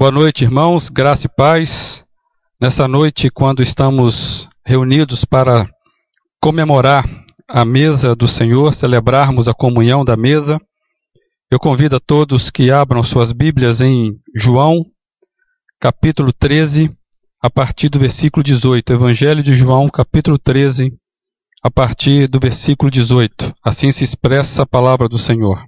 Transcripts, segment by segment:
Boa noite, irmãos, graça e paz. Nessa noite, quando estamos reunidos para comemorar a mesa do Senhor, celebrarmos a comunhão da mesa, eu convido a todos que abram suas Bíblias em João, capítulo 13, a partir do versículo 18. Evangelho de João, capítulo 13, a partir do versículo 18. Assim se expressa a palavra do Senhor.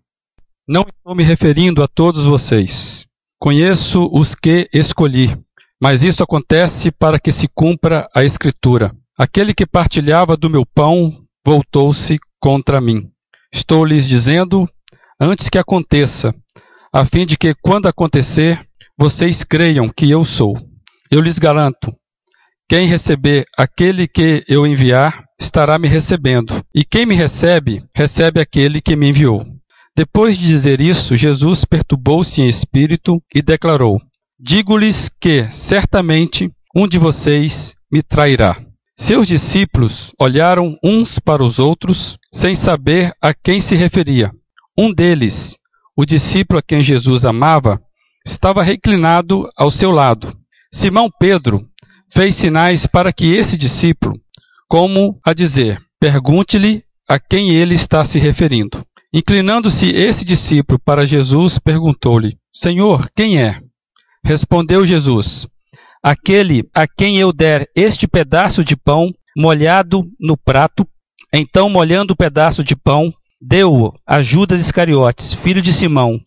Não estou me referindo a todos vocês Conheço os que escolhi, mas isso acontece para que se cumpra a Escritura. Aquele que partilhava do meu pão voltou-se contra mim. Estou lhes dizendo antes que aconteça, a fim de que, quando acontecer, vocês creiam que eu sou. Eu lhes garanto: quem receber aquele que eu enviar, estará me recebendo, e quem me recebe, recebe aquele que me enviou. Depois de dizer isso, Jesus perturbou-se em espírito e declarou: Digo-lhes que, certamente, um de vocês me trairá. Seus discípulos olharam uns para os outros, sem saber a quem se referia. Um deles, o discípulo a quem Jesus amava, estava reclinado ao seu lado. Simão Pedro fez sinais para que esse discípulo, como a dizer, pergunte-lhe a quem ele está se referindo. Inclinando-se esse discípulo para Jesus, perguntou-lhe: Senhor, quem é? Respondeu Jesus: Aquele a quem eu der este pedaço de pão molhado no prato. Então, molhando o pedaço de pão, deu-o a Judas Iscariotes, filho de Simão.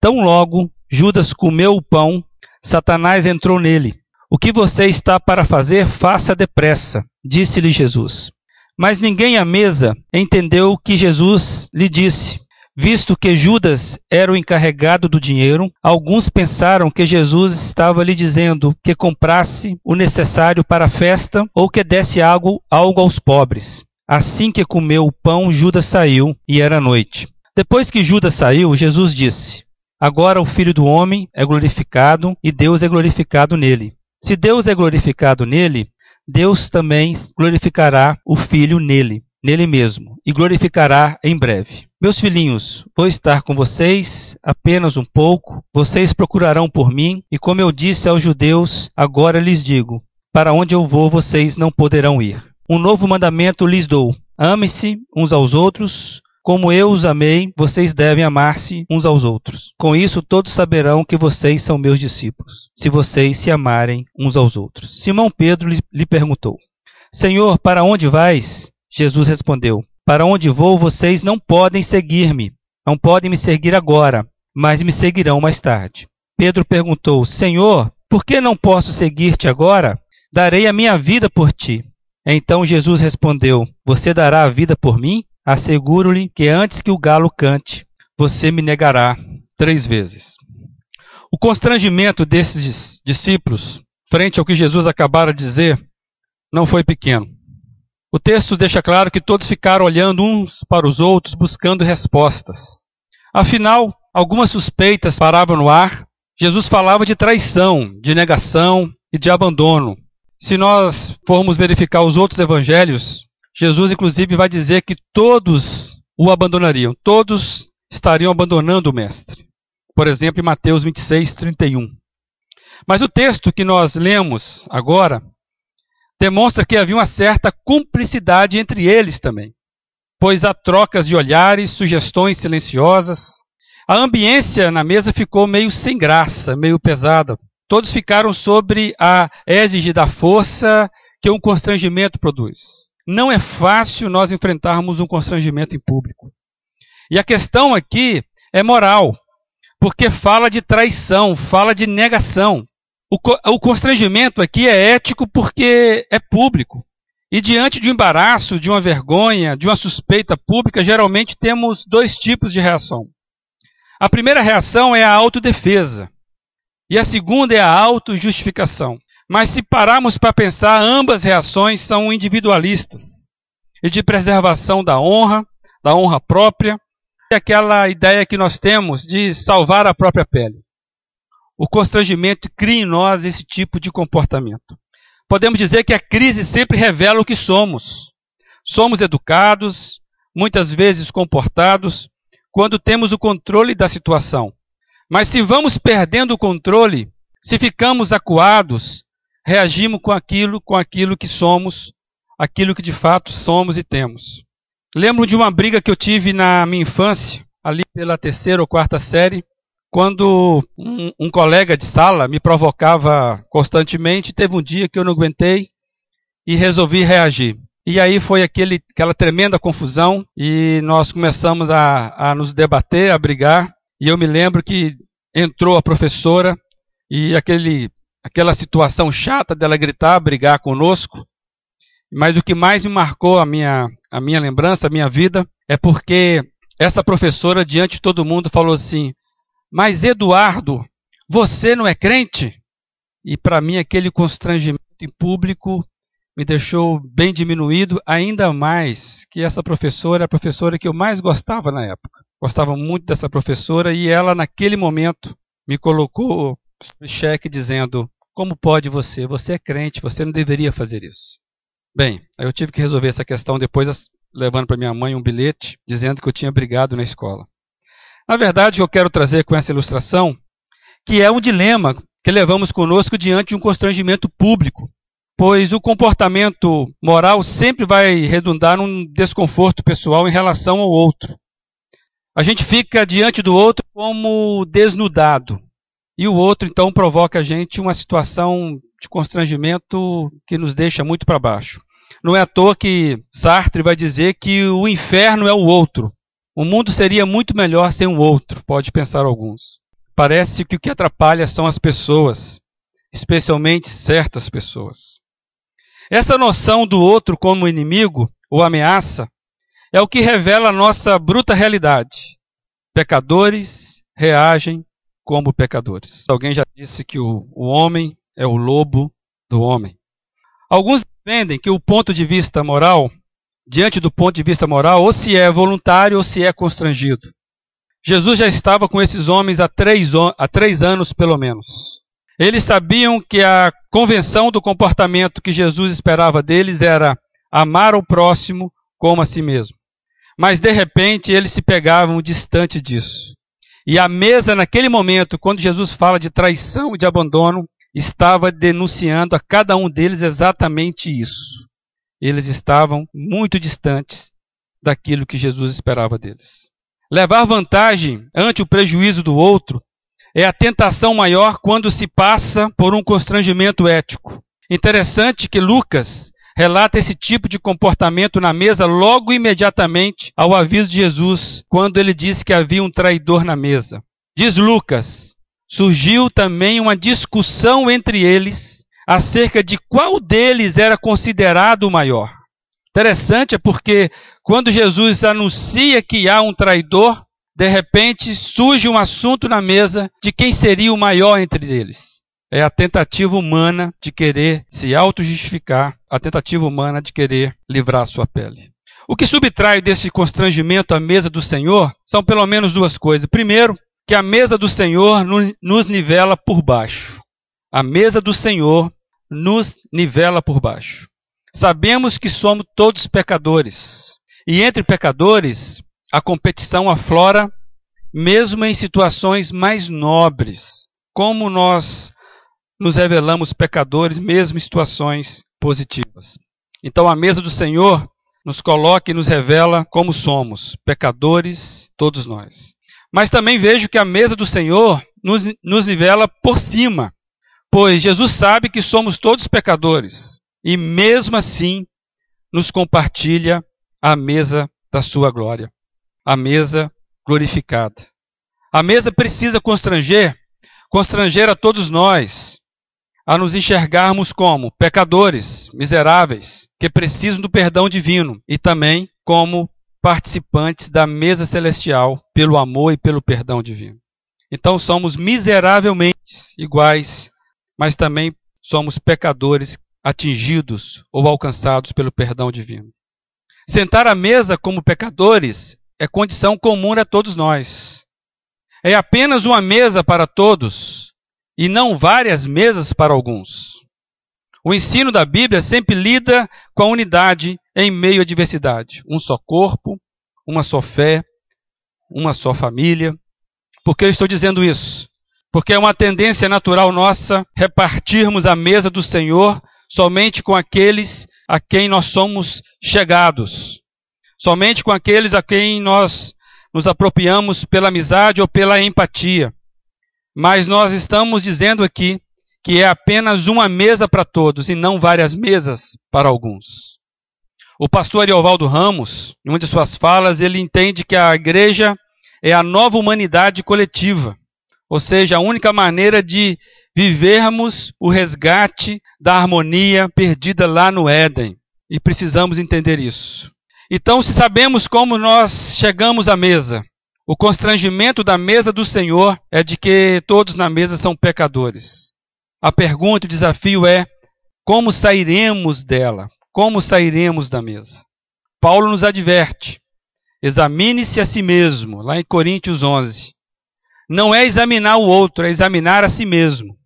Tão logo Judas comeu o pão, Satanás entrou nele. O que você está para fazer, faça depressa, disse-lhe Jesus. Mas ninguém à mesa entendeu o que Jesus lhe disse. Visto que Judas era o encarregado do dinheiro, alguns pensaram que Jesus estava lhe dizendo que comprasse o necessário para a festa ou que desse algo, algo aos pobres. Assim que comeu o pão, Judas saiu e era noite. Depois que Judas saiu, Jesus disse: Agora o Filho do Homem é glorificado e Deus é glorificado nele. Se Deus é glorificado nele, Deus também glorificará o Filho nele, nele mesmo, e glorificará em breve. Meus filhinhos, vou estar com vocês apenas um pouco, vocês procurarão por mim, e como eu disse aos judeus, agora lhes digo: para onde eu vou, vocês não poderão ir. Um novo mandamento lhes dou: ame-se uns aos outros, como eu os amei, vocês devem amar-se uns aos outros. Com isso, todos saberão que vocês são meus discípulos, se vocês se amarem uns aos outros. Simão Pedro lhe perguntou: Senhor, para onde vais? Jesus respondeu: Para onde vou, vocês não podem seguir-me. Não podem me seguir agora, mas me seguirão mais tarde. Pedro perguntou: Senhor, por que não posso seguir-te agora? Darei a minha vida por ti. Então Jesus respondeu: Você dará a vida por mim? Asseguro-lhe que antes que o galo cante, você me negará três vezes. O constrangimento desses discípulos, frente ao que Jesus acabara de dizer, não foi pequeno. O texto deixa claro que todos ficaram olhando uns para os outros, buscando respostas. Afinal, algumas suspeitas paravam no ar. Jesus falava de traição, de negação e de abandono. Se nós formos verificar os outros evangelhos, Jesus, inclusive, vai dizer que todos o abandonariam, todos estariam abandonando o Mestre. Por exemplo, em Mateus 26, 31. Mas o texto que nós lemos agora demonstra que havia uma certa cumplicidade entre eles também, pois há trocas de olhares, sugestões silenciosas. A ambiência na mesa ficou meio sem graça, meio pesada. Todos ficaram sobre a égide da força que um constrangimento produz. Não é fácil nós enfrentarmos um constrangimento em público. E a questão aqui é moral, porque fala de traição, fala de negação. O, o constrangimento aqui é ético porque é público. E diante de um embaraço, de uma vergonha, de uma suspeita pública, geralmente temos dois tipos de reação. A primeira reação é a autodefesa. E a segunda é a autojustificação. Mas se pararmos para pensar, ambas reações são individualistas e de preservação da honra, da honra própria, e aquela ideia que nós temos de salvar a própria pele. O constrangimento cria em nós esse tipo de comportamento. Podemos dizer que a crise sempre revela o que somos. Somos educados, muitas vezes comportados, quando temos o controle da situação. Mas se vamos perdendo o controle, Se ficamos acuados, reagimos com aquilo, com aquilo que somos, aquilo que de fato somos e temos. Lembro de uma briga que eu tive na minha infância, ali pela terceira ou quarta série, quando um, um, colega de sala me provocava constantemente, teve um dia que eu não aguentei e resolvi reagir. E aí foi aquele, aquela tremenda confusão e nós começamos a, a nos debater, a brigar. E eu me lembro que entrou a professora e aquele, aquela situação chata dela gritar, brigar conosco. Mas o que mais me marcou a minha, a minha lembrança, a minha vida, é porque essa professora, diante de todo mundo, falou assim: mas Eduardo, você não é crente? E para mim aquele constrangimento em público me deixou bem diminuído, ainda mais que essa professora é a professora que eu mais gostava na época. Gostava muito dessa professora e ela, naquele momento, me colocou cheque dizendo: Como pode você? Você é crente, você não deveria fazer isso. Bem, eu tive que resolver essa questão depois, levando para minha mãe um bilhete dizendo que eu tinha brigado na escola. Na verdade, eu quero trazer com essa ilustração que é um dilema que levamos conosco diante de um constrangimento público, pois o comportamento moral sempre vai redundar num desconforto pessoal em relação ao outro. A gente fica diante do outro como desnudado, e o outro então provoca a gente uma situação de constrangimento que nos deixa muito para baixo. Não é à toa que Sartre vai dizer que o inferno é o outro, o mundo seria muito melhor sem um outro, pode pensar alguns. Parece que o que atrapalha são as pessoas, especialmente certas pessoas. Essa noção do outro como inimigo ou ameaça é o que revela a nossa bruta realidade. Pecadores reagem como pecadores. Alguém já disse que o, o homem é o lobo do homem. Alguns defendem que o ponto de vista moral diante do ponto de vista moral, ou se é voluntário ou se é constrangido. Jesus já estava com esses homens há três, há três anos, pelo menos. Eles sabiam que a convenção do comportamento que Jesus esperava deles era amar o próximo como a si mesmo. Mas de repente eles se pegavam distante disso. E a mesa, naquele momento, quando Jesus fala de traição e de abandono, estava denunciando a cada um deles exatamente isso eles estavam muito distantes daquilo que Jesus esperava deles. Levar vantagem ante o prejuízo do outro é a tentação maior quando se passa por um constrangimento ético. Interessante que Lucas relata esse tipo de comportamento na mesa logo imediatamente ao aviso de Jesus, quando ele disse que havia um traidor na mesa. Diz Lucas: surgiu também uma discussão entre eles acerca de qual deles era considerado o maior. Interessante é porque quando Jesus anuncia que há um traidor, de repente surge um assunto na mesa de quem seria o maior entre eles. É a tentativa humana de querer se auto-justificar, a tentativa humana de querer livrar sua pele. O que subtrai desse constrangimento à mesa do Senhor são pelo menos duas coisas. Primeiro, que a mesa do Senhor nos nivela por baixo. A mesa do Senhor nos nivela por baixo. Sabemos que somos todos pecadores. E entre pecadores, a competição aflora, mesmo em situações mais nobres. Como nós nos revelamos pecadores, mesmo em situações positivas. Então, a mesa do Senhor nos coloca e nos revela como somos, pecadores, todos nós. Mas também vejo que a mesa do Senhor nos, nos nivela por cima, Pois Jesus sabe que somos todos pecadores e mesmo assim nos compartilha a mesa da sua glória, a mesa glorificada. A mesa precisa constranger, constranger a todos nós a nos enxergarmos como pecadores, miseráveis, que precisam do perdão divino e também como participantes da mesa celestial pelo amor e pelo perdão divino. Então somos miseravelmente iguais mas também somos pecadores atingidos ou alcançados pelo perdão divino. Sentar à mesa como pecadores é condição comum a todos nós. É apenas uma mesa para todos e não várias mesas para alguns. O ensino da Bíblia sempre lida com a unidade em meio à diversidade. Um só corpo, uma só fé, uma só família. Por que eu estou dizendo isso? Porque é uma tendência natural nossa repartirmos a mesa do Senhor somente com aqueles a quem nós somos chegados, somente com aqueles a quem nós nos apropriamos pela amizade ou pela empatia. Mas nós estamos dizendo aqui que é apenas uma mesa para todos e não várias mesas para alguns. O pastor Ariovaldo Ramos, em uma de suas falas, ele entende que a igreja é a nova humanidade coletiva, ou seja, a única maneira de vivermos o resgate da harmonia perdida lá no Éden. E precisamos entender isso. Então, se sabemos como nós chegamos à mesa, o constrangimento da mesa do Senhor é de que todos na mesa são pecadores. A pergunta e o desafio é: como sairemos dela? Como sairemos da mesa? Paulo nos adverte: examine-se a si mesmo, lá em Coríntios 11. Não é examinar o outro, é examinar a si mesmo.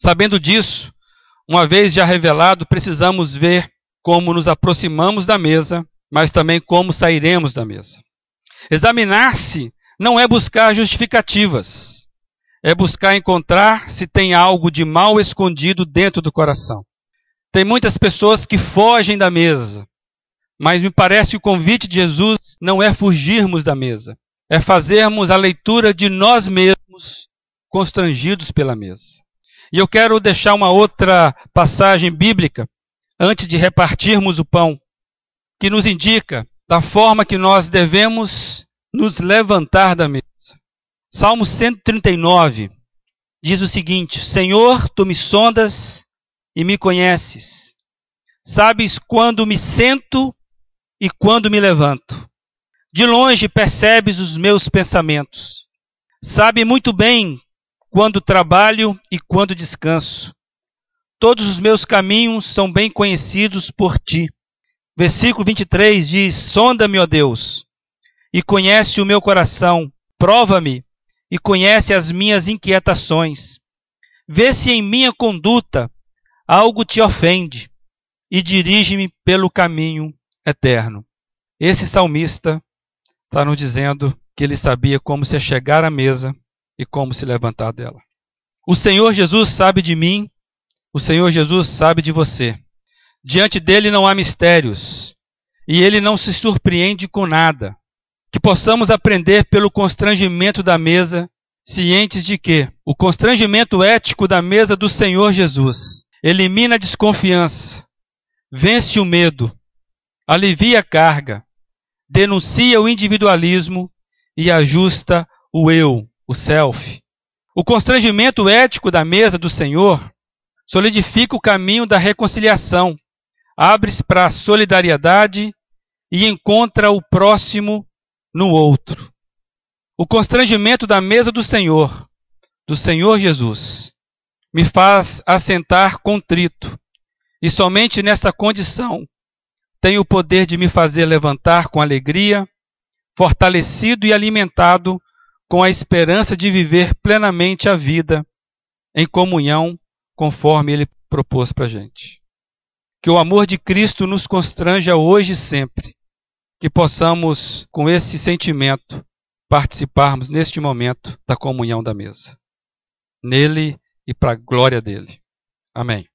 Sabendo disso, uma vez já revelado, precisamos ver como nos aproximamos da mesa, mas também como sairemos da mesa. Examinar-se não é buscar justificativas, é buscar encontrar se tem algo de mal escondido dentro do coração. Tem muitas pessoas que fogem da mesa, mas me parece que o convite de Jesus não é fugirmos da mesa, é fazermos a leitura de nós mesmos constrangidos pela mesa. E eu quero deixar uma outra passagem bíblica antes de repartirmos o pão, que nos indica da forma que nós devemos nos levantar da mesa. Salmo 139 diz o seguinte: Senhor, tu me sondas e me conheces. Sabes quando me sento e quando me levanto. De longe percebes os meus pensamentos. Sabe muito bem quando trabalho e quando descanso. Todos os meus caminhos são bem conhecidos por ti. Versículo 23 diz: Sonda-me, ó Deus, e conhece o meu coração, prova-me e conhece as minhas inquietações. Vê se em minha conduta algo te ofende e dirige-me pelo caminho eterno. Esse salmista está nos dizendo que ele sabia como se chegar à mesa e como se levantar dela. O Senhor Jesus sabe de mim, o Senhor Jesus sabe de você. Diante dele não há mistérios, e ele não se surpreende com nada. Que possamos aprender pelo constrangimento da mesa, cientes de que o constrangimento ético da mesa do Senhor Jesus elimina a desconfiança, vence o medo, alivia a carga, denuncia o individualismo e ajusta o eu, o self. O constrangimento ético da mesa do Senhor solidifica o caminho da reconciliação abre-se para a solidariedade e encontra o próximo no outro. O constrangimento da mesa do Senhor, do Senhor Jesus, me faz assentar contrito, e somente nessa condição tenho o poder de me fazer levantar com alegria, fortalecido e alimentado com a esperança de viver plenamente a vida em comunhão, conforme Ele propôs para a gente. Que o amor de Cristo nos constranja hoje e sempre. Que possamos, com esse sentimento, participarmos neste momento da comunhão da mesa. Nele e para a glória dele. Amém.